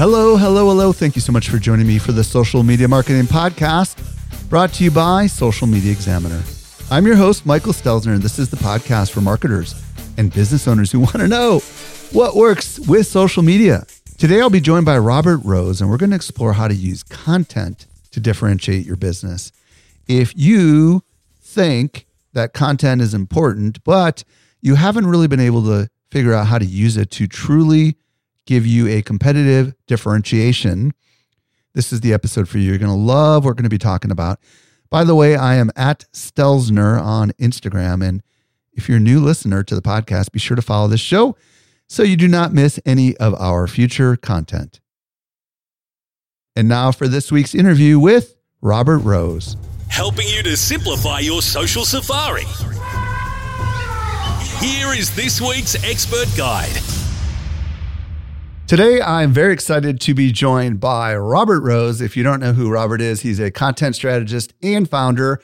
Hello, hello, hello. Thank you so much for joining me for the Social Media Marketing Podcast, brought to you by Social Media Examiner. I'm your host, Michael Stelzner, and this is the podcast for marketers and business owners who want to know what works with social media. Today, I'll be joined by Robert Rose, and we're going to explore how to use content to differentiate your business. If you think that content is important, but you haven't really been able to figure out how to use it to truly give you a competitive differentiation, this is the episode for you. You're going to love what we're going to be talking about. By the way, I am at Stelzner on Instagram. And if you're a new listener to the podcast, be sure to follow this show so you do not miss any of our future content. And now for this week's interview with Robert Rose. Helping you to simplify your social safari. Here is this week's expert guide. Today, I'm very excited to be joined by Robert Rose. If you don't know who Robert is, he's a content strategist and founder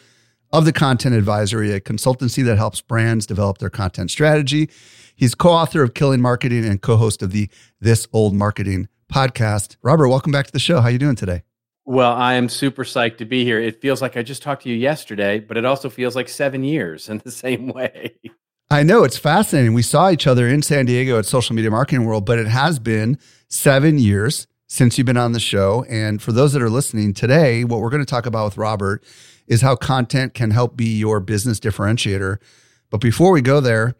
of the Content Advisory, a consultancy that helps brands develop their content strategy. He's co author of Killing Marketing and co host of the This Old Marketing podcast. Robert, welcome back to the show. How are you doing today? Well, I am super psyched to be here. It feels like I just talked to you yesterday, but it also feels like seven years in the same way. I know it's fascinating. We saw each other in San Diego at Social Media Marketing World, but it has been seven years since you've been on the show. And for those that are listening today, what we're going to talk about with Robert is how content can help be your business differentiator. But before we go there,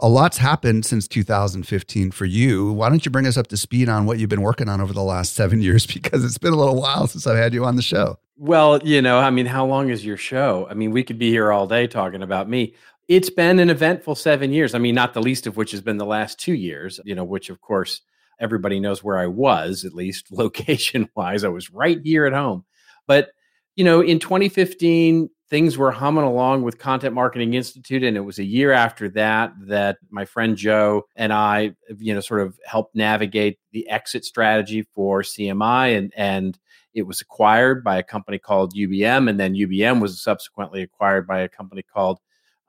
a lot's happened since 2015 for you. Why don't you bring us up to speed on what you've been working on over the last seven years? Because it's been a little while since I've had you on the show. Well, you know, I mean, how long is your show? I mean, we could be here all day talking about me it's been an eventful seven years. I mean, not the least of which has been the last two years, you know, which of course everybody knows where I was, at least location wise. I was right here at home. But, you know, in 2015, things were humming along with Content Marketing Institute. And it was a year after that that my friend Joe and I, you know, sort of helped navigate the exit strategy for CMI. And, and, it was acquired by a company called UBM, and then UBM was subsequently acquired by a company called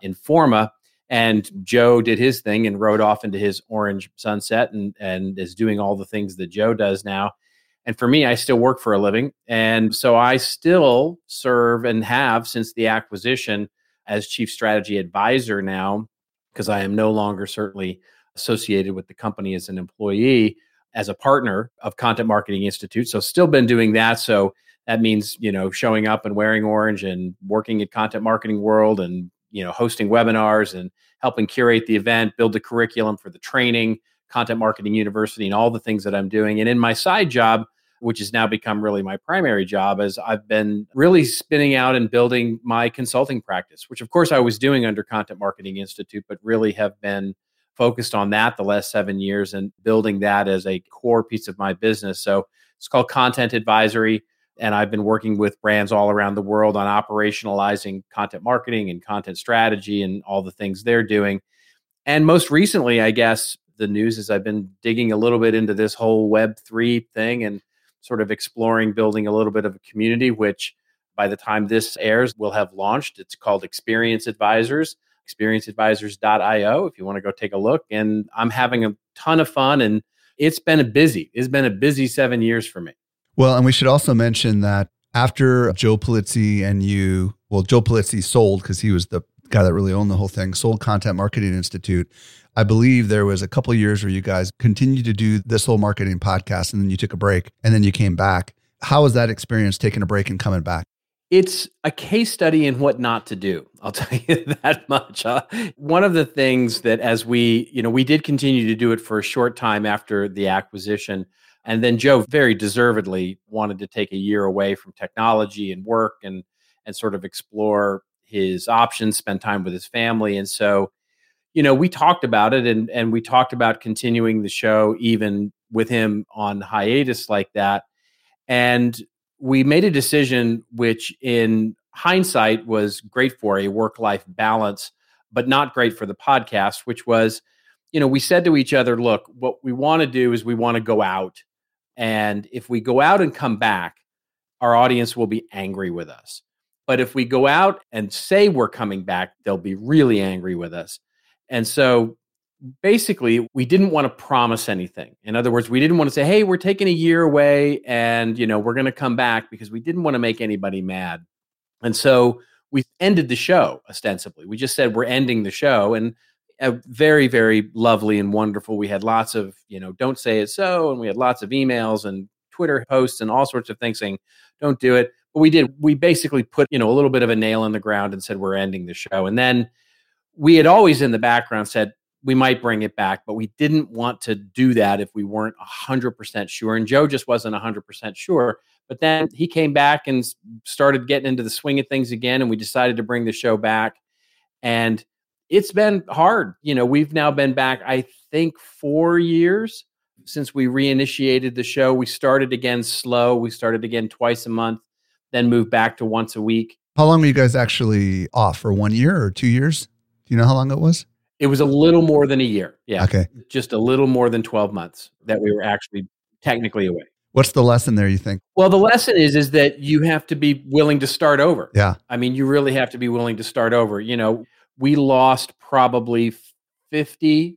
Informa. And Joe did his thing and rode off into his orange sunset and, and is doing all the things that Joe does now. And for me, I still work for a living. And so I still serve and have since the acquisition as chief strategy advisor now, because I am no longer certainly associated with the company as an employee, as a partner of Content Marketing Institute. So still been doing that. So that means, you know, showing up and wearing orange and working at Content Marketing World and you know hosting webinars and helping curate the event build the curriculum for the training content marketing university and all the things that i'm doing. And in my side job which has now become really my primary job as i've been really spinning out and building my consulting practice which of course i was doing under content marketing institute but really have been focused on that the last seven years and building that as a core piece of my business. So it's called content advisory and I've been working with brands all around the world on operationalizing content marketing and content strategy and all the things they're doing. And most recently, I guess the news is I've been digging a little bit into this whole Web3 thing and sort of exploring building a little bit of a community, which by the time this airs will have launched. It's called Experience Advisors, experienceadvisors.io if you want to go take a look. And I'm having a ton of fun and it's been a busy, it's been a busy seven years for me. Well, and we should also mention that after Joe Pulizzi and you, well, Joe Pulizzi sold because he was the guy that really owned the whole thing, sold Content Marketing Institute. I believe there was a couple years where you guys continued to do this whole marketing podcast and then you took a break and then you came back. How was that experience taking a break and coming back? It's a case study in what not to do. I'll tell you that much. Uh, one of the things that, as we, you know, we did continue to do it for a short time after the acquisition. And then Joe very deservedly wanted to take a year away from technology and work and, and sort of explore his options, spend time with his family. And so, you know, we talked about it and, and we talked about continuing the show even with him on hiatus like that. And we made a decision which in hindsight was great for a work life balance but not great for the podcast which was you know we said to each other look what we want to do is we want to go out and if we go out and come back our audience will be angry with us. But if we go out and say we're coming back they'll be really angry with us. And so basically we didn't want to promise anything. In other words we didn't want to say hey we're taking a year away and you know we're going to come back because we didn't want to make anybody mad. And so we ended the show ostensibly. We just said we're ending the show and very very lovely and wonderful we had lots of you know don't say it so and we had lots of emails and twitter posts and all sorts of things saying don't do it but we did we basically put you know a little bit of a nail in the ground and said we're ending the show and then we had always in the background said we might bring it back, but we didn't want to do that if we weren't 100% sure. And Joe just wasn't 100% sure. But then he came back and started getting into the swing of things again, and we decided to bring the show back. And it's been hard. You know, we've now been back, I think, four years since we reinitiated the show. We started again slow. We started again twice a month, then moved back to once a week. How long were you guys actually off for one year or two years? Do you know how long it was? It was a little more than a year. Yeah. Okay. Just a little more than 12 months that we were actually technically away. What's the lesson there, you think? Well, the lesson is is that you have to be willing to start over. Yeah. I mean, you really have to be willing to start over. You know, we lost probably 50%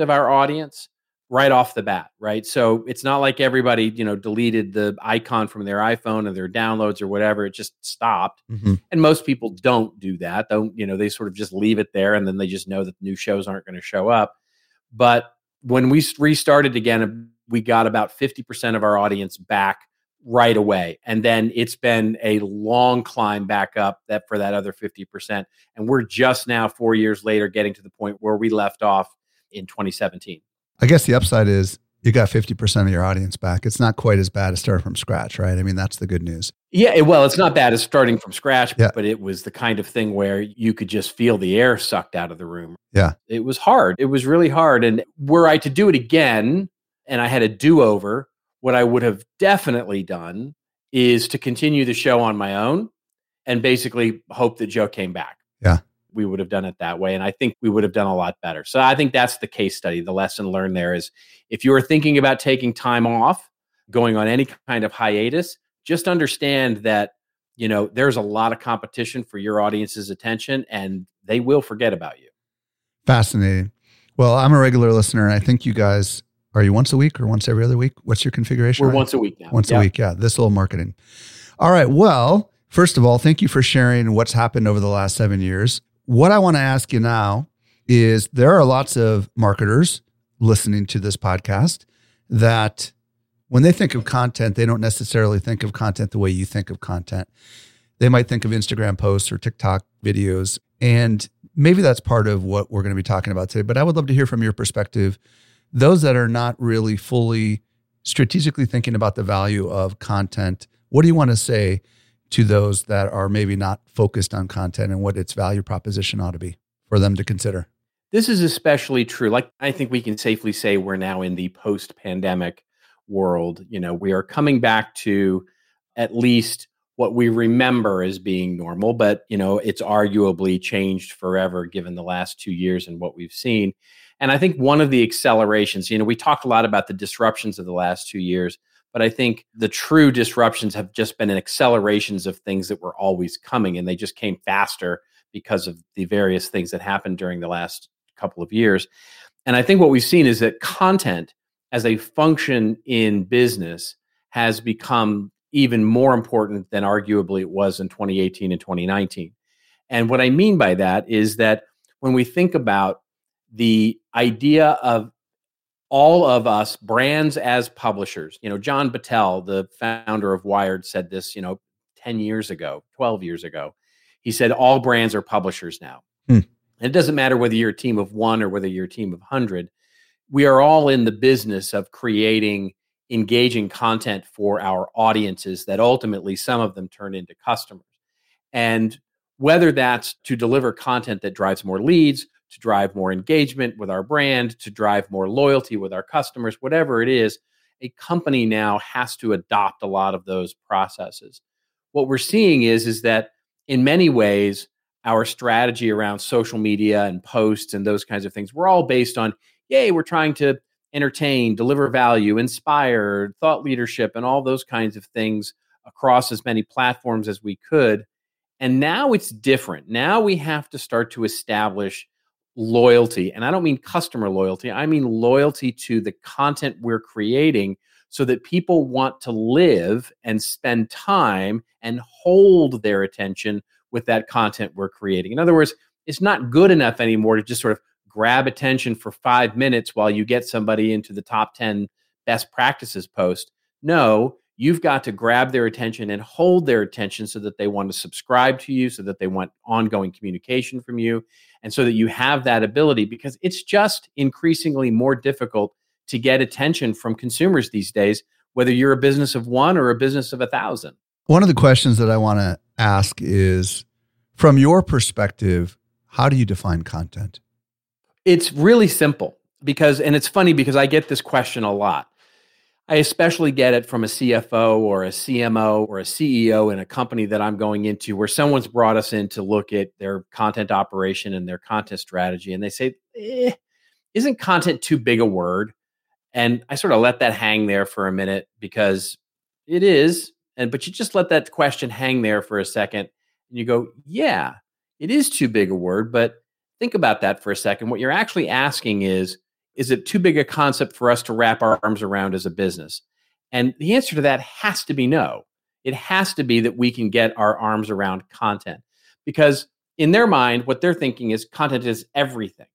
of our audience right off the bat, right? So it's not like everybody, you know, deleted the icon from their iPhone or their downloads or whatever. It just stopped. Mm-hmm. And most people don't do that. Don't, you know, they sort of just leave it there and then they just know that new shows aren't going to show up. But when we restarted again, we got about 50% of our audience back right away. And then it's been a long climb back up that for that other 50%. And we're just now 4 years later getting to the point where we left off in 2017. I guess the upside is you got 50% of your audience back. It's not quite as bad as starting from scratch, right? I mean, that's the good news. Yeah, well, it's not bad as starting from scratch, yeah. but it was the kind of thing where you could just feel the air sucked out of the room. Yeah. It was hard. It was really hard. And were I to do it again and I had a do over, what I would have definitely done is to continue the show on my own and basically hope that Joe came back. Yeah we would have done it that way. And I think we would have done a lot better. So I think that's the case study. The lesson learned there is if you are thinking about taking time off, going on any kind of hiatus, just understand that, you know, there's a lot of competition for your audience's attention and they will forget about you. Fascinating. Well, I'm a regular listener and I think you guys are you once a week or once every other week? What's your configuration? We're right? once a week now. Once a week, yeah. This little marketing. All right. Well, first of all, thank you for sharing what's happened over the last seven years. What I want to ask you now is there are lots of marketers listening to this podcast that when they think of content, they don't necessarily think of content the way you think of content. They might think of Instagram posts or TikTok videos. And maybe that's part of what we're going to be talking about today. But I would love to hear from your perspective those that are not really fully strategically thinking about the value of content. What do you want to say to those that are maybe not focused on content and what its value proposition ought to be for them to consider. This is especially true. Like, I think we can safely say we're now in the post pandemic world. You know, we are coming back to at least what we remember as being normal, but, you know, it's arguably changed forever given the last two years and what we've seen. And I think one of the accelerations, you know, we talked a lot about the disruptions of the last two years. But I think the true disruptions have just been accelerations of things that were always coming, and they just came faster because of the various things that happened during the last couple of years. And I think what we've seen is that content as a function in business has become even more important than arguably it was in 2018 and 2019. And what I mean by that is that when we think about the idea of all of us brands as publishers you know john battelle the founder of wired said this you know 10 years ago, 12 years ago. He said all brands are publishers now. Hmm. And it doesn't matter whether you're a team of one or whether you're a team of 100. We are all in the business of creating engaging content for our audiences that ultimately some of them turn into customers. And whether that's to deliver content that drives more leads, to drive more engagement with our brand, to drive more loyalty with our customers, whatever it is, a company now has to adopt a lot of those processes. What we're seeing is is that in many ways our strategy around social media and posts and those kinds of things we're all based on yay we're trying to entertain deliver value inspire thought leadership and all those kinds of things across as many platforms as we could and now it's different now we have to start to establish loyalty. And I don't mean customer loyalty, I mean loyalty to the content we're creating so that people want to live and spend time and hold their attention with that content we're creating. In other words, it's not good enough anymore to just sort of grab attention for five minutes while you get somebody into the top 10 best practices post. No, you've got to grab their attention and hold their attention so that they want to subscribe to you, so that they want ongoing communication from you, and so that you have that ability because it's just increasingly more difficult to get attention from consumers these days, whether you're a business of one or a business of a thousand. One of the questions that I want to ask is from your perspective, how do you define content? It's really simple because, and it's funny because I get this question a lot. I especially get it from a CFO or a CMO or a CEO in a company that I'm going into where someone's brought us in to look at their content operation and their content strategy. And they say, eh, isn't content too big a word? And I sort of let that hang there for a minute because it is. And but you just let that question hang there for a second and you go, yeah, it is too big a word. But think about that for a second. What you're actually asking is, is it too big a concept for us to wrap our arms around as a business? And the answer to that has to be no. It has to be that we can get our arms around content because in their mind, what they're thinking is content is everything.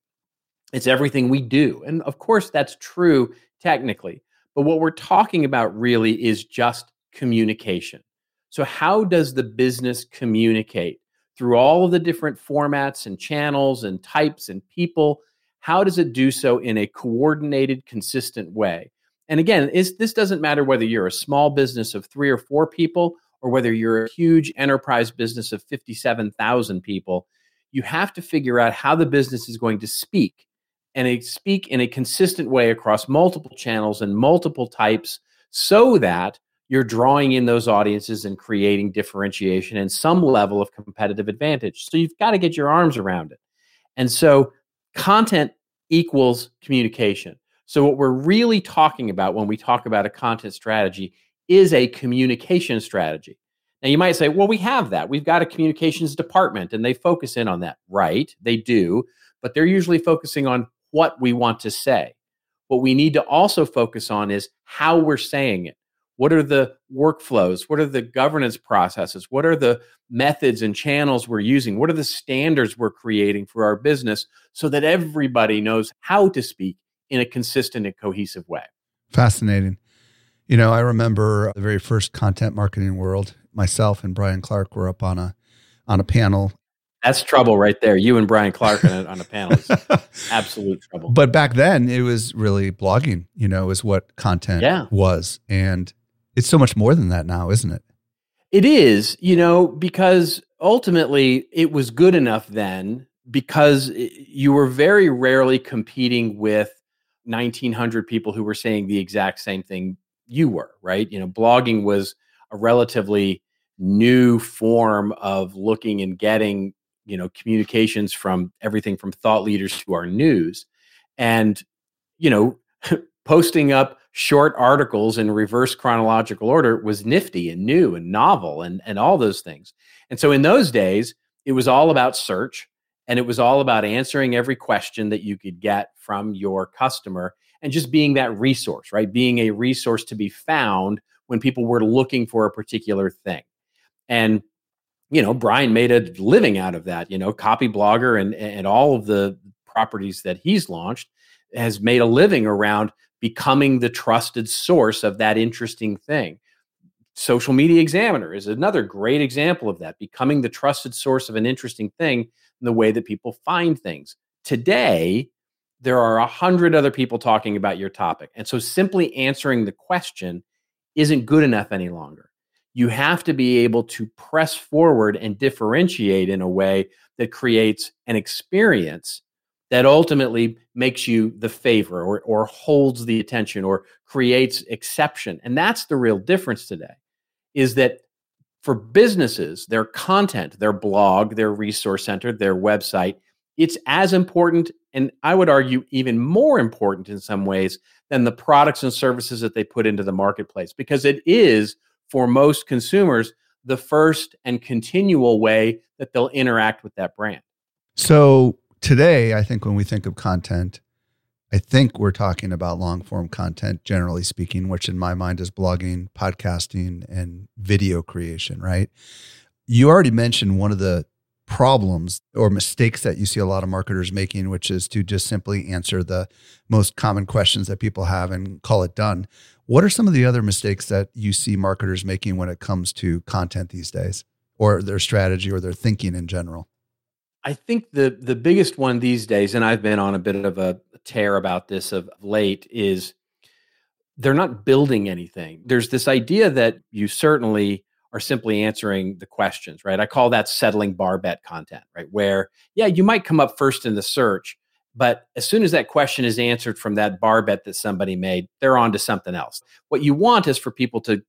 It's everything we do. And of course, that's true technically. But what we're talking about really is just communication. So, how does the business communicate through all of the different formats and channels and types and people how does it do so in a coordinated, consistent way? And again, this doesn't matter whether you're a small business of three or four people or whether you're a huge enterprise business of 57,000 people. You have to figure out how the business is going to speak and speak in a consistent way across multiple channels and multiple types so that you're drawing in those audiences and creating differentiation and some level of competitive advantage. So you've got to get your arms around it. And so content equals communication. So, what we're really talking about when we talk about a content strategy is a communication strategy. Now, you might say, well, we have that. We've got a communications department and they focus in on that. Right, they do, but they're usually focusing on what we want to say. What we need to also focus on is how we're saying it. What are the workflows? What are the governance processes? What are the methods and channels we're using? What are the standards we're creating for our business so that everybody knows how to speak in a consistent and cohesive way? Fascinating. You know, I remember the very first content marketing world. Myself and Brian Clark were up on a on a panel that's trouble right there. You and Brian Clark on a, on a panel is absolute trouble. But back then, it was really blogging. You know, is what content yeah. was, and it's so much more than that now, isn't it? It is, you know, because ultimately it was good enough then because you were very rarely competing with 1900 people who were saying the exact same thing you were, right? You know, blogging was a relatively new form of looking and getting, you know, communications from everything from thought leaders to our news. And, you know, posting up short articles in reverse chronological order was nifty and new and novel and, and all those things. And so in those days, it was all about search and it was all about answering every question that you could get from your customer and just being that resource, right? Being a resource to be found when people were looking for a particular thing. And you know, Brian made a living out of that, you know, Copyblogger and and all of the properties that he's launched has made a living around becoming the trusted source of that interesting thing. Social Media Examiner is another great example of that, becoming the trusted source of an interesting thing in the way that people find things. Today, there are a hundred other people talking about your topic. And so simply answering the question isn't good enough any longer. You have to be able to press forward and differentiate in a way that creates an experience that ultimately makes you the favor or, or holds the attention or creates exception. And that's the real difference today is that for businesses, their content, their blog, their resource center, their website, it's as important and I would argue even more important in some ways than the products and services that they put into the marketplace because it is for most consumers the first and continual way that they'll interact with that brand. So today, I think when we think of content, I think we're talking about long form content, generally speaking, which in my mind is blogging, podcasting, and video creation, right? You already mentioned one of the problems or mistakes that you see a lot of marketers making, which is to just simply answer the most common questions that people have and call it done. What are some of the other mistakes that you see marketers making when it comes to content these days or their strategy or their thinking in general? I think the the biggest one these days, and I've been on a bit of a tear about this of late, is they're not building anything. There's this idea that you certainly are simply answering the questions, right? I call that settling bar bet content, right? Where, yeah, you might come up first in the search, but as soon as that question is answered from that bar bet that somebody made, they're on to something else. What you want is for people to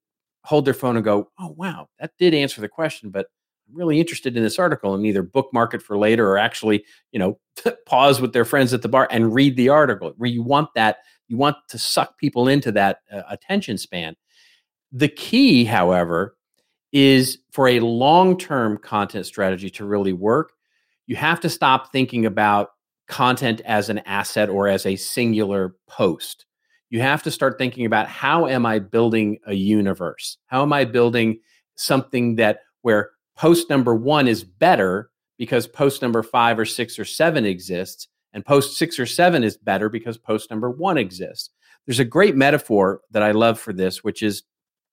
hold their phone and go, oh, wow, that did answer the question, but really interested in this article and either bookmark it for later or actually, you know, pause with their friends at the bar and read the article. Where you want that, you want to suck people into that uh, attention span. The key, however, is for a long-term content strategy to really work, you have to stop thinking about content as an asset or as a singular post. You have to start thinking about how am I building a universe? How am I building something that where post number one is better because post number five or six or seven exists, and post six or seven is better because post number one exists. There's a great metaphor that I love for this, which is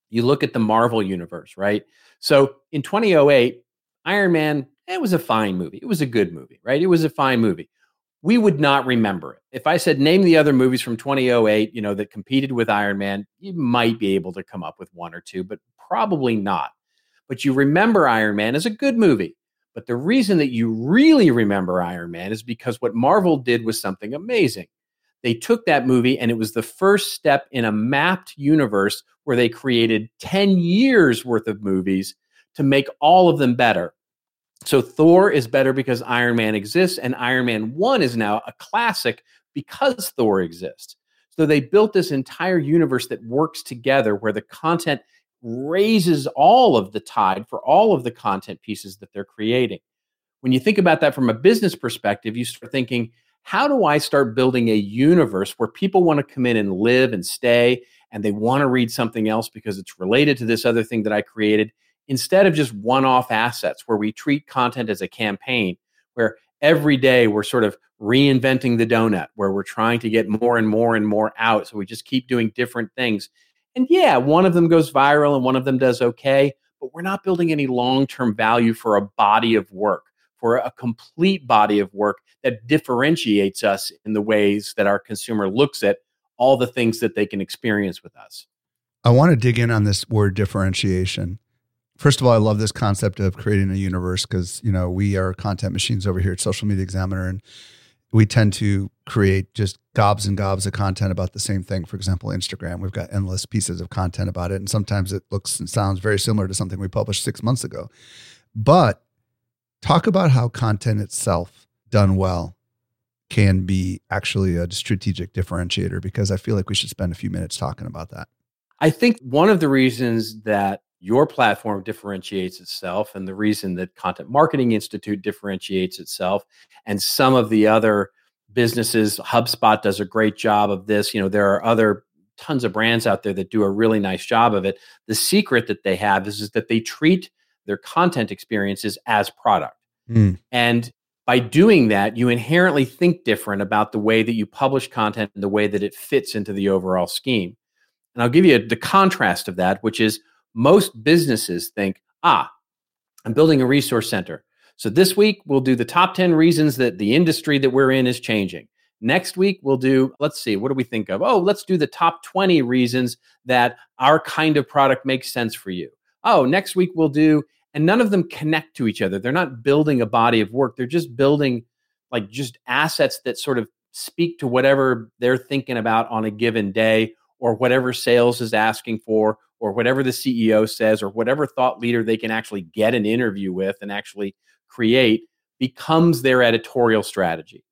you look at the Marvel universe, right? So in 2008, Iron Man, it was a fine movie. It was a good movie, right? It was a fine movie. We would not remember it. If I said name the other movies from 2008, you know, that competed with Iron Man, you might be able to come up with one or two, but probably not but you remember Iron Man as a good movie. But the reason that you really remember Iron Man is because what Marvel did was something amazing. They took that movie and it was the first step in a mapped universe where they created 10 years worth of movies to make all of them better. So Thor is better because Iron Man exists, and Iron Man 1 is now a classic because Thor exists. So they built this entire universe that works together where the content raises all of the tide for all of the content pieces that they're creating. When you think about that from a business perspective, you start thinking, how do I start building a universe where people want to come in and live and stay and they want to read something else because it's related to this other thing that I created instead of just one off assets where we treat content as a campaign where every day we're sort of reinventing the donut where we're trying to get more and more and more out so we just keep doing different things and yeah, one of them goes viral and one of them does okay, but we're not building any long term value for a body of work, for a complete body of work that differentiates us in the ways that our consumer looks at all the things that they can experience with us. I want to dig in on this word differentiation. First of all, I love this concept of creating a universe because, you know, we are content machines over here at Social Media Examiner and we tend to create just gobs and gobs of content about the same thing. For example, Instagram, we've got endless pieces of content about it. And sometimes it looks and sounds very similar to something we published six months ago. But talk about how content itself done well can be actually a strategic differentiator because I feel like we should spend a few minutes talking about that. I think one of the reasons that your platform differentiates itself and the reason that Content Marketing Institute differentiates itself and some of the other businesses HubSpot does a great job of this. You know there are other tons of brands out there that do a really nice job of it. The secret that they have is, is that they treat their content experiences as product. Mm. and by doing that you inherently think different about the way that you publish content and the way that it fits into the overall scheme. And i'll give you the contrast of that which is most businesses think, ah, I'm building a resource center. So this week we'll do the top 10 reasons that the industry that we're in is changing. Next week we'll do, let's see, what do we think of? Oh, let's do the top 20 reasons that our kind of product makes sense for you. Oh, next week we'll do, and none of them connect to each other. They're not building a body of work. They're just building like just assets that sort of speak to whatever they're thinking about on a given day or whatever sales is asking for or whatever the CEO says or whatever thought leader they can actually get an interview with and actually create becomes their editorial strategy.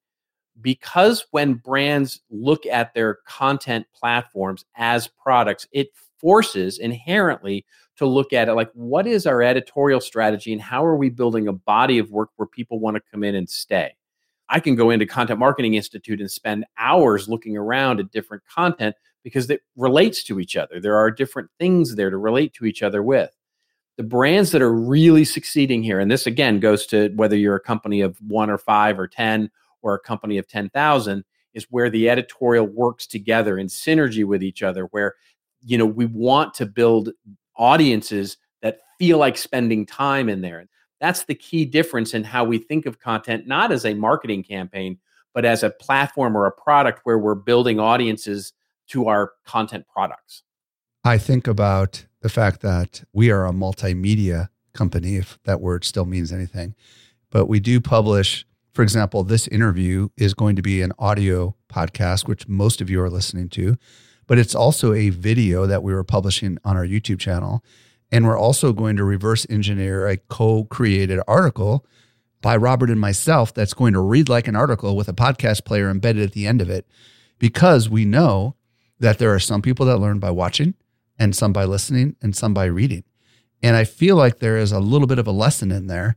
Because when brands look at their content platforms as products, it forces inherently to look at it like what is our editorial strategy and how are we building a body of work where people want to come in and stay? I can go into Content Marketing Institute and spend hours looking around at different content because it relates to each other. There are different things there to relate to each other with. The brands that are really succeeding here, and this again goes to whether you're a company of one or five or 10 or a company of 10,000, is where the editorial works together in synergy with each other, where you know we want to build audiences that feel like spending time in there. That's the key difference in how we think of content, not as a marketing campaign, but as a platform or a product where we're building audiences to our content products. I think about the fact that we are a multimedia company, if that word still means anything, but we do publish, for example, this interview is going to be an audio podcast, which most of you are listening to, but it's also a video that we were publishing on our YouTube channel. And we're also going to reverse engineer a co created article by Robert and myself that's going to read like an article with a podcast player embedded at the end of it because we know that there are some people that learn by watching and some by listening and some by reading. And I feel like there is a little bit of a lesson in there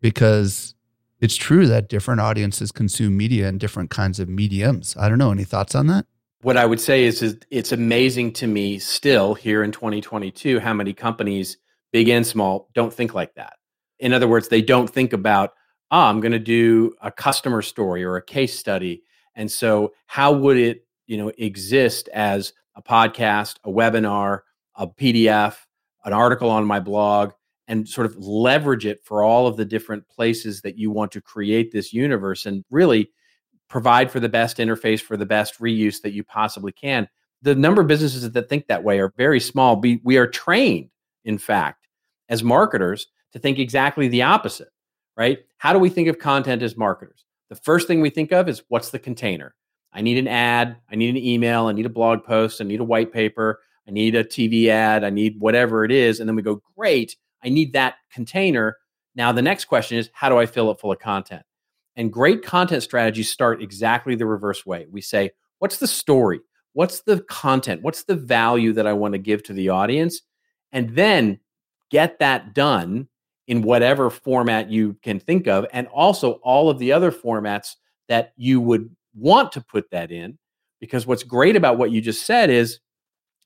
because it's true that different audiences consume media in different kinds of mediums. I don't know. Any thoughts on that? what I would say is, is it's amazing to me still here in 2022 how many companies, big and small, don't think like that. In other words, they don't think about, oh, I'm going to do a customer story or a case study. And so how would it, you know, exist as a podcast, a webinar, a PDF, an article on my blog, and sort of leverage it for all of the different places that you want to create this universe and really provide for the best interface for the best reuse that you possibly can. The number of businesses that think that way are very small. We, we are trained, in fact, as marketers to think exactly the opposite, right? How do we think of content as marketers? The first thing we think of is what's the container? I need an ad, I need an email, I need a blog post, I need a white paper, I need a TV ad, I need whatever it is. And then we go, great, I need that container. Now, the next question is, how do I fill it full of content? And great content strategies start exactly the reverse way. We say, what's the story? What's the content? What's the value that I want to give to the audience? And then get that done in whatever format you can think of. And also all of the other formats that you would want to put that in. Because what's great about what you just said is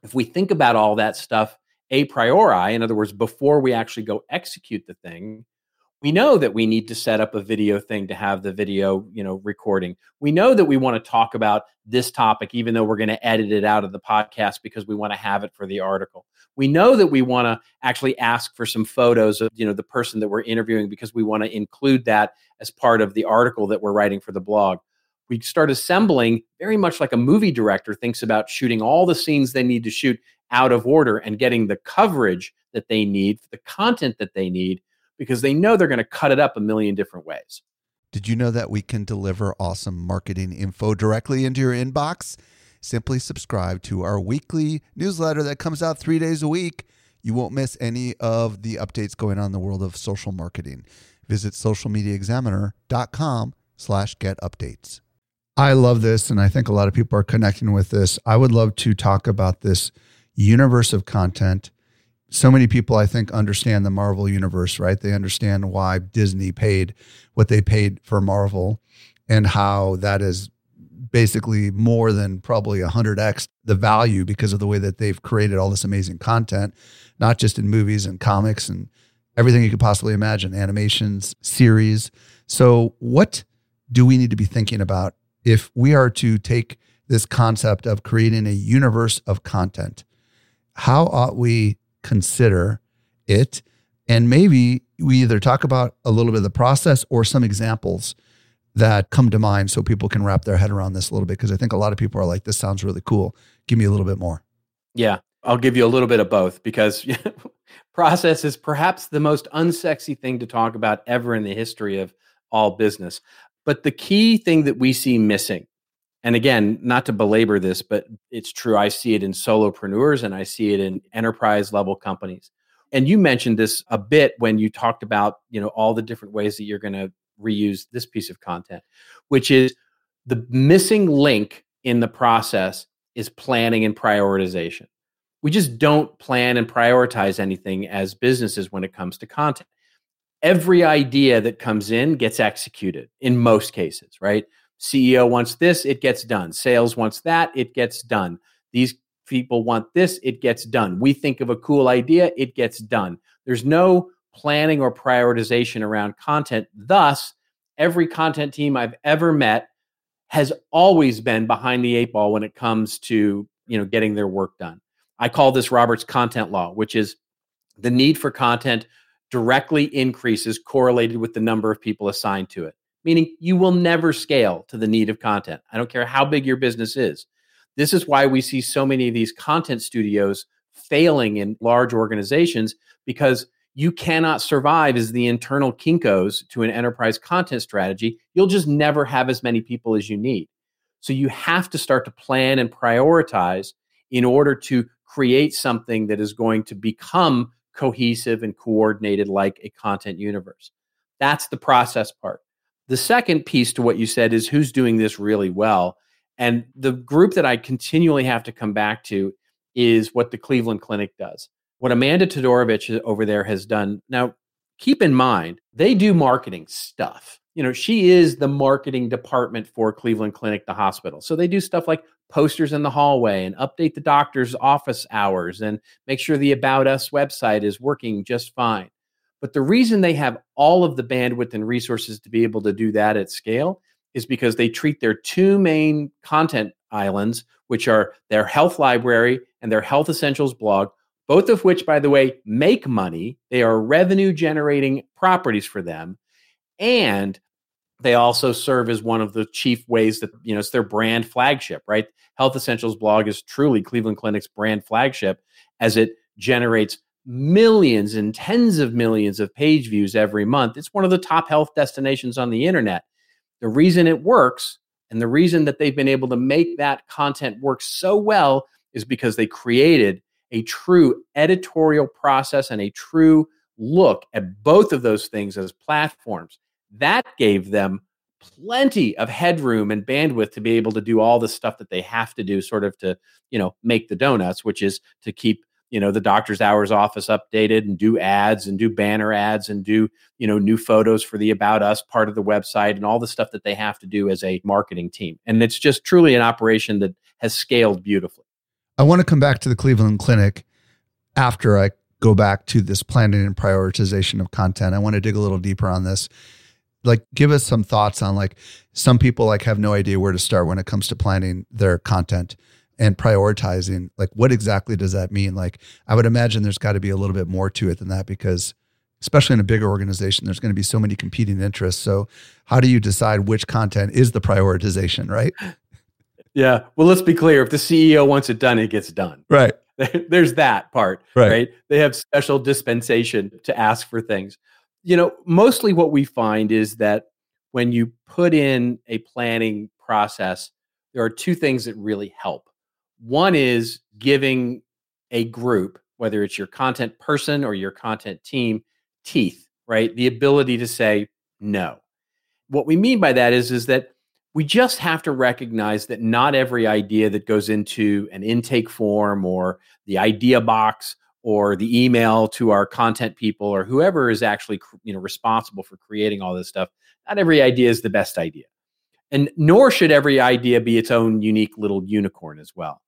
if we think about all that stuff a priori, in other words, before we actually go execute the thing, we know that we need to set up a video thing to have the video you know recording we know that we want to talk about this topic even though we're going to edit it out of the podcast because we want to have it for the article we know that we want to actually ask for some photos of you know the person that we're interviewing because we want to include that as part of the article that we're writing for the blog we start assembling very much like a movie director thinks about shooting all the scenes they need to shoot out of order and getting the coverage that they need the content that they need because they know they're going to cut it up a million different ways. Did you know that we can deliver awesome marketing info directly into your inbox? Simply subscribe to our weekly newsletter that comes out three days a week. You won't miss any of the updates going on in the world of social marketing. Visit socialmediaexaminer.com slash get updates. I love this, and I think a lot of people are connecting with this. I would love to talk about this universe of content so many people I think understand the Marvel universe, right? They understand why Disney paid what they paid for Marvel and how that is basically more than probably 100x the value because of the way that they've created all this amazing content, not just in movies and comics and everything you could possibly imagine, animations, series. So, what do we need to be thinking about if we are to take this concept of creating a universe of content? How ought we consider it. And maybe we either talk about a little bit of the process or some examples that come to mind so people can wrap their head around this a little bit. Because I think a lot of people are like, this sounds really cool. Give me a little bit more. Yeah, I'll give you a little bit of both because process is perhaps the most unsexy thing to talk about ever in the history of all business. But the key thing that we see missing, and again, not to belabor this, but it's true. I see it in solopreneurs and I see it in enterprise level companies. And you mentioned this a bit when you talked about, you know, all the different ways that you're going to reuse this piece of content, which is the missing link in the process is planning and prioritization. We just don't plan and prioritize anything as businesses when it comes to content every idea that comes in gets executed in most cases, right? CEO wants this, it gets done. Sales wants that, it gets done. These people want this, it gets done. We think of a cool idea, it gets done. There's no planning or prioritization around content. Thus, every content team I've ever met has always been behind the eight ball when it comes to, you know, getting their work done. I call this Robert's content law, which is the need for content directly increases correlated with the number of people assigned to it, meaning you will never scale to the need of content. I don't care how big your business is. This is why we see so many of these content studios failing in large organizations because you cannot survive as the internal Kinkos to an enterprise content strategy. You'll just never have as many people as you need. So you have to start to plan and prioritize in order to create something that is going to become cohesive and coordinated like a content universe. That's the process part. The second piece to what you said is who's doing this really well. And the group that I continually have to come back to is what the Cleveland Clinic does. What Amanda Todorovich over there has done. Now, keep in mind, they do marketing stuff you know, she is the marketing department for Cleveland Clinic, the hospital. So they do stuff like posters in the hallway and update the doctor's office hours and make sure the About Us website is working just fine. But the reason they have all of the bandwidth and resources to be able to do that at scale is because they treat their two main content islands, which are their health library and their health essentials blog, both of which, by the way, make money. They are revenue generating properties for them. And they also serve as one of the chief ways that you know it's their brand flagship right? Health essentials blog is truly cleveland clinic's brand flagship as it generates millions and tens of millions of page views every month. It's one of the top health destinations on the internet. The reason it works and the reason that they've been able to make that content work so well is because they created a true editorial process and a true look at both of those things as platforms that gave them plenty of headroom and bandwidth to be able to do all the stuff that they have to do sort of to you know make the donuts which is to keep you know the doctor's hours office updated and do ads and do banner ads and do you know new photos for the about us part of the website and all the stuff that they have to do as a marketing team. And it's just truly an operation that has scaled beautifully. I want to come back to the cleveland clinic after i go back to this planning and prioritization of content. I want to dig a little deeper on this like give us some thoughts on like some people like have no idea where to start when it comes to planning their content and prioritizing like what exactly does that mean? Like i would imagine there's got to be a little bit more to it than that because especially in a bigger organization there's going to be so many competing interests. So how do you decide which content is the prioritization right? Yeah. Well let's be clear. If the ceo wants it done it gets done. Right. There's that part right. right? They have special dispensation to ask for things you know, mostly what we find is that when you put in a planning process, there are two things that really help. One is giving a group, whether it's your content person or your content team, teeth, right? The ability to say no. What we mean by that is, is that we just have to recognize that not every idea that goes into an intake form or the idea box or the email to our content people or whoever is actually you know responsible for creating all this stuff not every idea is the best idea. And nor should every idea be its own unique little unicorn as well.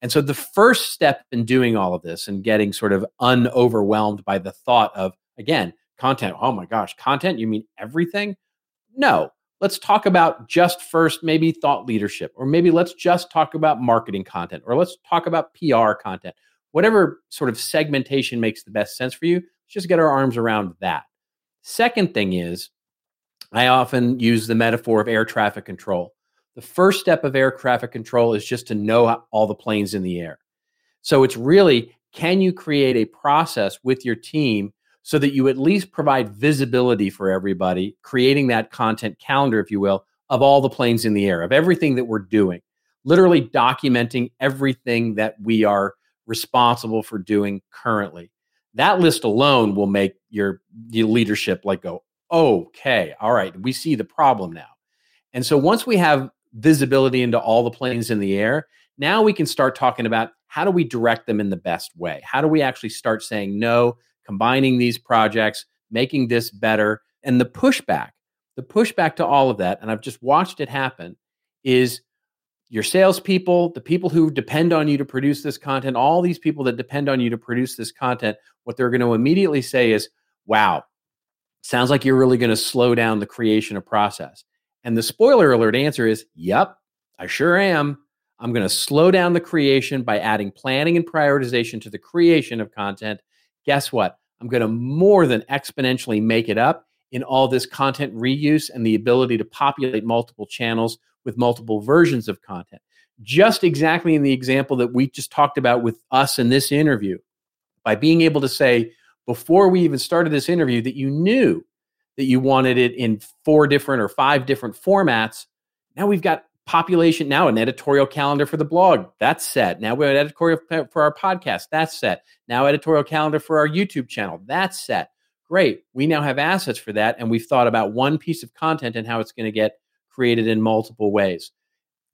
And so the first step in doing all of this and getting sort of unoverwhelmed by the thought of again content oh my gosh content? You mean everything? No. Let's talk about just first maybe thought leadership or maybe let's just talk about marketing content or let's talk about pr content whatever sort of segmentation makes the best sense for you. Let's just get our arms around that. Second thing is, I often use the metaphor of air traffic control. The first step of air traffic control is just to know all the planes in the air. So it's really can you create a process with your team so that you at least provide visibility for everybody, creating that content calendar, if you will, of all the planes in the air, of everything that we're doing, literally documenting everything that we are responsible for doing currently. That list alone will make your, your leadership like go, okay, all right, we see the problem now. And so once we have visibility into all the planes in the air, now we can start talking about how do we direct them in the best way? How do we actually start saying no, combining these projects, making this better? And the pushback, the pushback to all of that, and I've just watched it happen, is your salespeople, the people who depend on you to produce this content, all these people that depend on you to produce this content, what they're going to immediately say is, wow, sounds like you're really going to slow down the creation of process. And the spoiler alert answer is, yep, I sure am. I'm going to slow down the creation by adding planning and prioritization to the creation of content. Guess what? I'm going to more than exponentially make it up in all this content reuse and the ability to populate multiple channels with multiple versions of content. Just exactly in the example that we just talked about with us in this interview, by being able to say before we even started this interview that you knew that you wanted it in four different or five different formats. Now we've got population now an editorial calendar for the blog that's set now we have an editorial for our podcast that's set now editorial calendar for our youtube channel that's set great we now have assets for that and we've thought about one piece of content and how it's going to get created in multiple ways.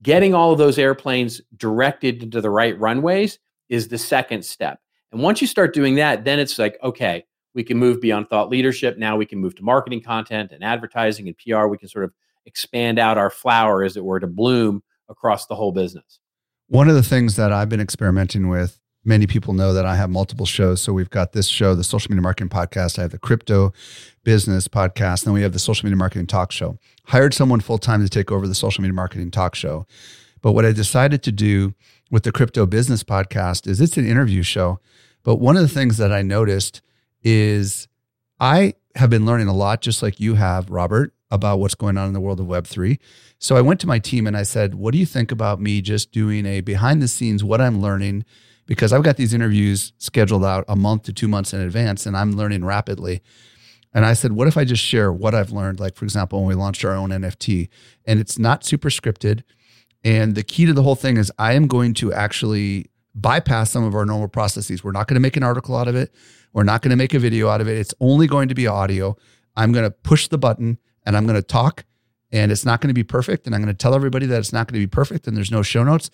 Getting all of those airplanes directed into the right runways is the second step. And once you start doing that then it's like okay we can move beyond thought leadership. Now we can move to marketing content and advertising and pr we can sort of expand out our flower, as it were, to bloom across the whole business. One of the things that I've been experimenting with, many people know that I have multiple shows. So we've got this show, the Social Media Marketing Podcast. I have the Crypto Business Podcast. Then we have the Social Media Marketing Talk Show. Hired someone full time to take over the Social Media Marketing Talk Show. But what I decided to do with the Crypto Business Podcast is it's an interview show. But one of the things that I noticed is I have been learning a lot, just like you have, Robert, about what's going on in the world of Web3. So I went to my team and I said, What do you think about me just doing a behind the scenes, what I'm learning? Because I've got these interviews scheduled out a month to two months in advance and I'm learning rapidly. And I said, What if I just share what I've learned? Like, for example, when we launched our own NFT, and it's not super scripted. And the key to the whole thing is I am going to actually bypass some of our normal processes. We're not going to make an article out of it. We're not going to make a video out of it. It's only going to be audio. I'm going to push the button and I'm going to talk and it's not going to be perfect. And I'm going to tell everybody that it's not going to be perfect and there's no show notes.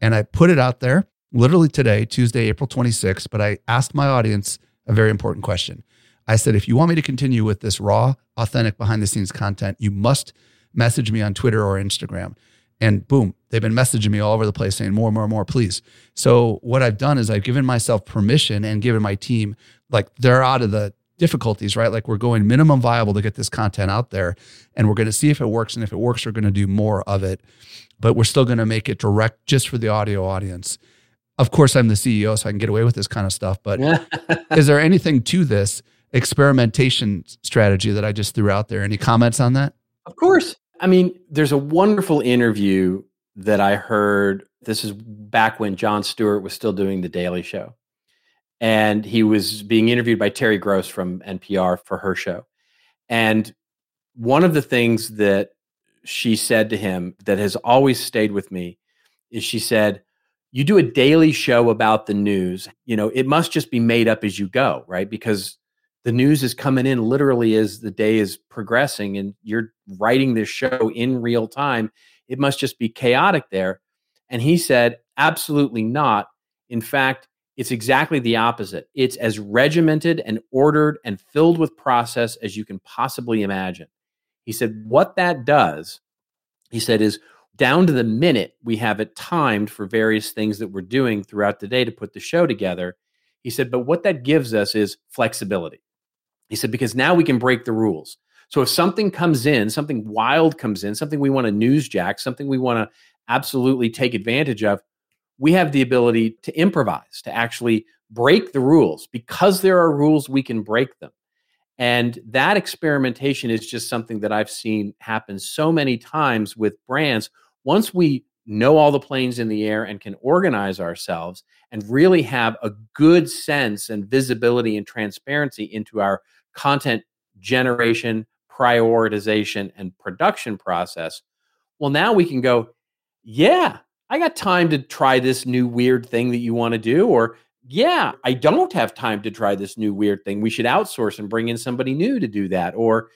And I put it out there literally today, Tuesday, April 26th. But I asked my audience a very important question. I said, if you want me to continue with this raw, authentic, behind the scenes content, you must message me on Twitter or Instagram. And boom, they've been messaging me all over the place saying more, more, more, please. So what I've done is I've given myself permission and given my team, like they're out of the difficulties, right? Like we're going minimum viable to get this content out there and we're going to see if it works. And if it works, we're going to do more of it. But we're still going to make it direct just for the audio audience. Of course, I'm the CEO, so I can get away with this kind of stuff. But is there anything to this experimentation strategy that I just threw out there? Any comments on that? Of course. I mean, there's a wonderful interview that I heard. This is back when Jon Stewart was still doing The Daily Show and he was being interviewed by Terry Gross from NPR for her show. And one of the things that she said to him that has always stayed with me is she said, You do a daily show about the news. You know, it must just be made up as you go, right? Because the news is coming in literally as the day is progressing and you're writing this show in real time. It must just be chaotic there. And he said, Absolutely not. In fact, it's exactly the opposite. It's as regimented and ordered and filled with process as you can possibly imagine. He said, What that does, he said, is down to the minute we have it timed for various things that we're doing throughout the day to put the show together. He said, But what that gives us is flexibility. He said, Because now we can break the rules. So if something comes in, something wild comes in, something we want to newsjack, something we want to absolutely take advantage of, we have the ability to improvise, to actually break the rules. Because there are rules, we can break them. And that experimentation is just something that I've seen happen so many times with brands. Once we know all the planes in the air and can organize ourselves and really have a good sense and visibility and transparency into our content generation, prioritization, and production process, well, now we can go, yeah, I got time to try this new weird thing that you want to do. Or, yeah, I don't have time to try this new weird thing. We should outsource and bring in somebody new to do that. Or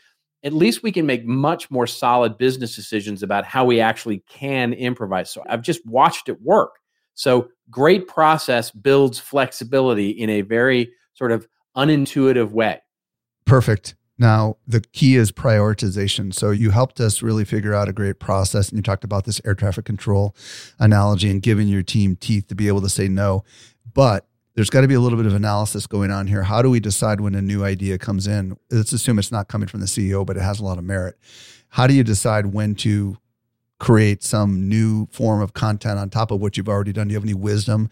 at least we can make much more solid business decisions about how we actually can improvise. So I've just watched it work. So great process builds flexibility in a very sort of unintuitive way. Perfect. Now, the key is prioritization. So, you helped us really figure out a great process. And you talked about this air traffic control analogy and giving your team teeth to be able to say no. But there's got to be a little bit of analysis going on here. How do we decide when a new idea comes in? Let's assume it's not coming from the CEO, but it has a lot of merit. How do you decide when to create some new form of content on top of what you've already done? Do you have any wisdom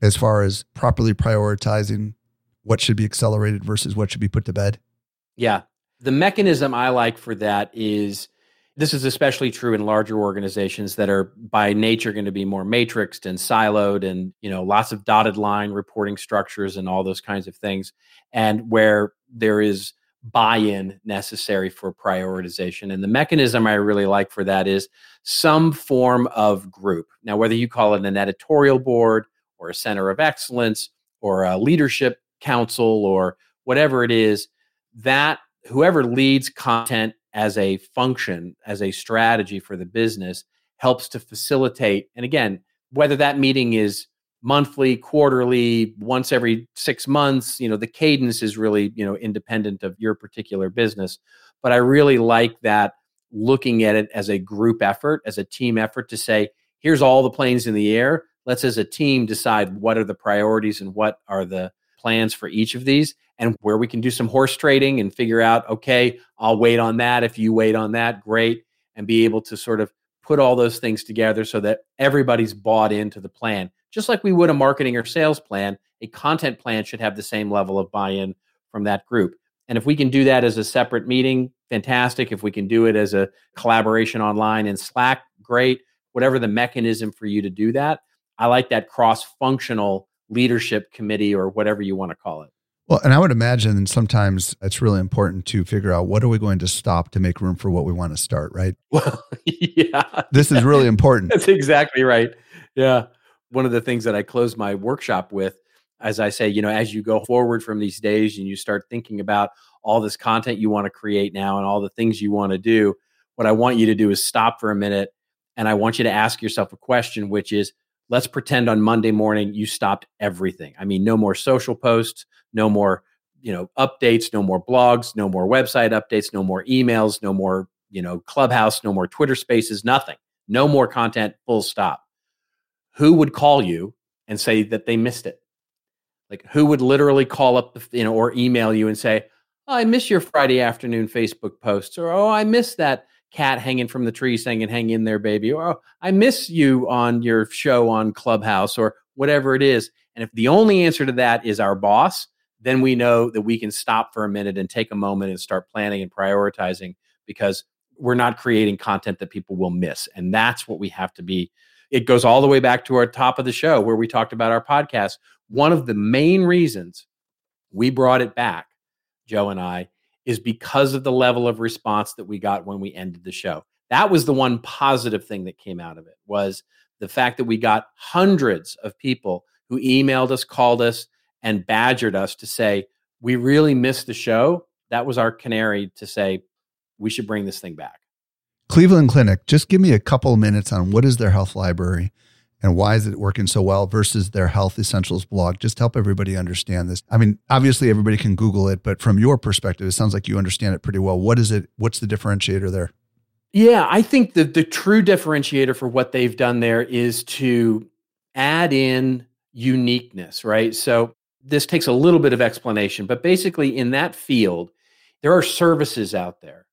as far as properly prioritizing what should be accelerated versus what should be put to bed? Yeah. The mechanism I like for that is this is especially true in larger organizations that are by nature going to be more matrixed and siloed and you know lots of dotted line reporting structures and all those kinds of things and where there is buy-in necessary for prioritization. And the mechanism i really like for that is some form of group. Now whether you call it an editorial board or a center of excellence or a leadership council or whatever it is that whoever leads content as a function, as a strategy for the business, helps to facilitate. And again, whether that meeting is monthly, quarterly, once every six months, you know, the cadence is really, you know, independent of your particular business. But I really like that looking at it as a group effort, as a team effort to say, here's all the planes in the air. Let's, as a team, decide what are the priorities and what are the plans for each of these and where we can do some horse trading and figure out, okay, I'll wait on that. If you wait on that, great. And be able to sort of put all those things together so that everybody's bought into the plan. Just like we would a marketing or sales plan, a content plan should have the same level of buy in from that group. And if we can do that as a separate meeting, fantastic. If we can do it as a collaboration online in Slack, great. Whatever the mechanism for you to do that, I like that cross functional leadership committee or whatever you want to call it. Well, and I would imagine sometimes it's really important to figure out what are we going to stop to make room for what we want to start, right? Well, yeah. This is really important. That's exactly right. Yeah. One of the things that I close my workshop with, as I say, you know, as you go forward from these days and you start thinking about all this content you want to create now and all the things you want to do, what I want you to do is stop for a minute and I want you to ask yourself a question, which is, let's pretend on Monday morning you stopped everything. I mean, no more social posts, no more, you know, updates, no more blogs, no more website updates, no more emails, no more, you know, clubhouse, no more Twitter spaces, nothing. No more content, full stop. Who would call you and say that they missed it? Like who would literally call up, the, you know, or email you and say, oh, I miss your Friday afternoon Facebook posts, or oh, I miss that cat hanging from the tree saying, hang in there, baby. Or oh, I miss you on your show on Clubhouse or whatever it is. And if the only answer to that is our boss, then we know that we can stop for a minute and take a moment and start planning and prioritizing because we're not creating content that people will miss. And that's what we have to be. It goes all the way back to our top of the show where we talked about our podcast. One of the main reasons we brought it back, Joe and I, is because of the level of response that we got when we ended the show. That was the one positive thing that came out of it was the fact that we got hundreds of people who emailed us, called us, and badgered us to say, we really missed the show. That was our canary to say, we should bring this thing back. Cleveland Clinic, just give me a couple minutes on what is their health library and why is it working so well versus their health essentials blog? Just help everybody understand this. I mean obviously everybody can google it but from your perspective it sounds like you understand it pretty well. What is it? What's the differentiator there? Yeah i think the the true differentiator for what they've done there is to add in uniqueness right? So this takes a little bit of explanation but basically in that field there are services out there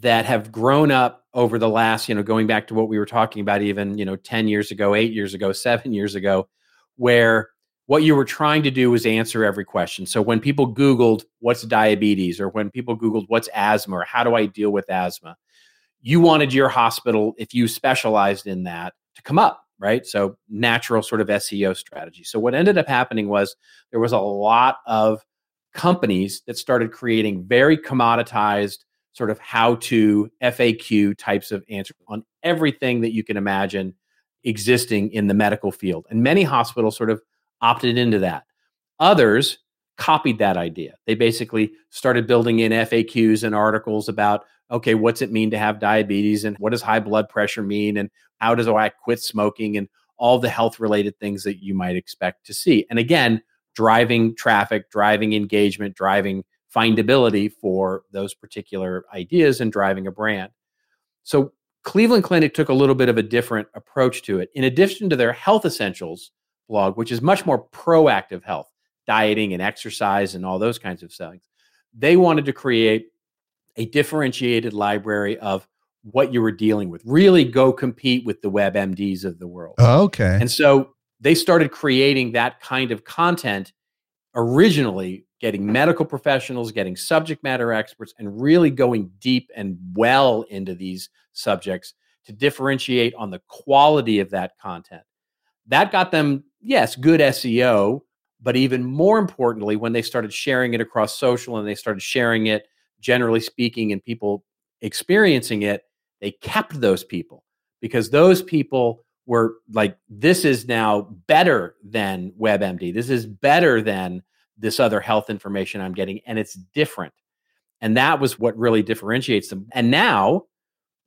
that have grown up over the last, you know, going back to what we were talking about even, you know, 10 years ago, eight years ago, seven years ago, where what you were trying to do was answer every question. So when people Googled what's diabetes or when people Googled what's asthma or how do I deal with asthma, you wanted your hospital, if you specialized in that, to come up, right? So natural sort of SEO strategy. So what ended up happening was there was a lot of companies that started creating very commoditized sort of how to FAQ types of answers on everything that you can imagine existing in the medical field. And many hospitals sort of opted into that. Others copied that idea. They basically started building in FAQs and articles about okay, what's it mean to have diabetes and what does high blood pressure mean and how does I quit smoking and all the health related things that you might expect to see. And again, driving traffic, driving engagement, driving findability for those particular ideas and driving a brand. So Cleveland Clinic took a little bit of a different approach to it. In addition to their health essentials blog, which is much more proactive health, dieting and exercise and all those kinds of things, they wanted to create a differentiated library of what you were dealing with. Really go compete with the WebMDs of the world. Oh, okay. And so they started creating that kind of content originally getting medical professionals, getting subject matter experts, and really going deep and well into these subjects to differentiate on the quality of that content. That got them, yes, good SEO, but even more importantly, when they started sharing it across social and they started sharing it, generally speaking, and people experiencing it, they kept those people because those people were like, this is now better than WebMD. This is better than this other health information I'm getting, and it's different. And that was what really differentiates them. And now,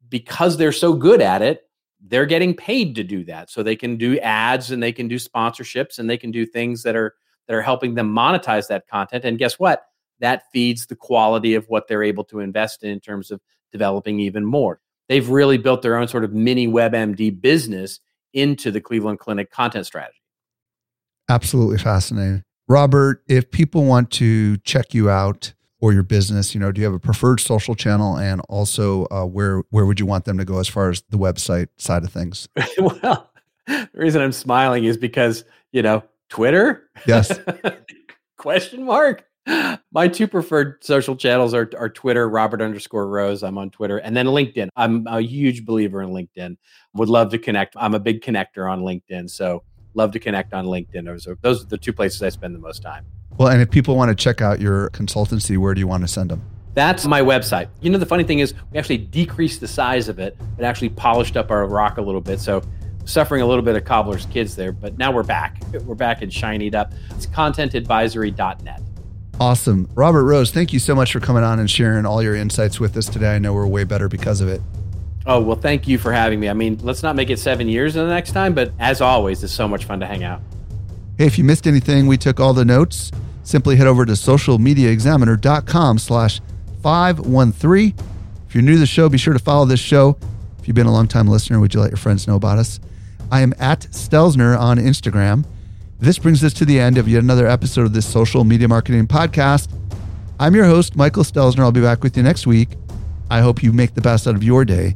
because they're so good at it, they're getting paid to do that. So they can do ads and they can do sponsorships and they can do things that are that are helping them monetize that content. And guess what? That feeds the quality of what they're able to invest in in terms of developing even more. They've really built their own sort of mini WebMD business into the Cleveland Clinic content strategy. Absolutely fascinating. Robert, if people want to check you out or your business, you know, do you have a preferred social channel, and also uh, where where would you want them to go as far as the website side of things? well, the reason I'm smiling is because you know Twitter. Yes. Question mark. My two preferred social channels are, are Twitter, Robert underscore Rose. I'm on Twitter, and then LinkedIn. I'm a huge believer in LinkedIn. Would love to connect. I'm a big connector on LinkedIn, so love to connect on LinkedIn. Those are, those are the two places I spend the most time. Well, and if people want to check out your consultancy, where do you want to send them? That's my website. You know, the funny thing is, we actually decreased the size of it, but actually polished up our rock a little bit. So, suffering a little bit of cobbler's kids there, but now we're back. We're back and shinied up. It's contentadvisory.net. Awesome. Robert Rose, thank you so much for coming on and sharing all your insights with us today. I know we're way better because of it. Oh, well, thank you for having me. I mean, let's not make it seven years in the next time, but as always, it's so much fun to hang out. Hey, if you missed anything, we took all the notes. Simply head over to socialmediaexaminer.com slash 513. If you're new to the show, be sure to follow this show. If you've been a long-time listener, would you let your friends know about us? I am at Stelzner on Instagram. This brings us to the end of yet another episode of this social media marketing podcast. I'm your host, Michael Stelzner. I'll be back with you next week. I hope you make the best out of your day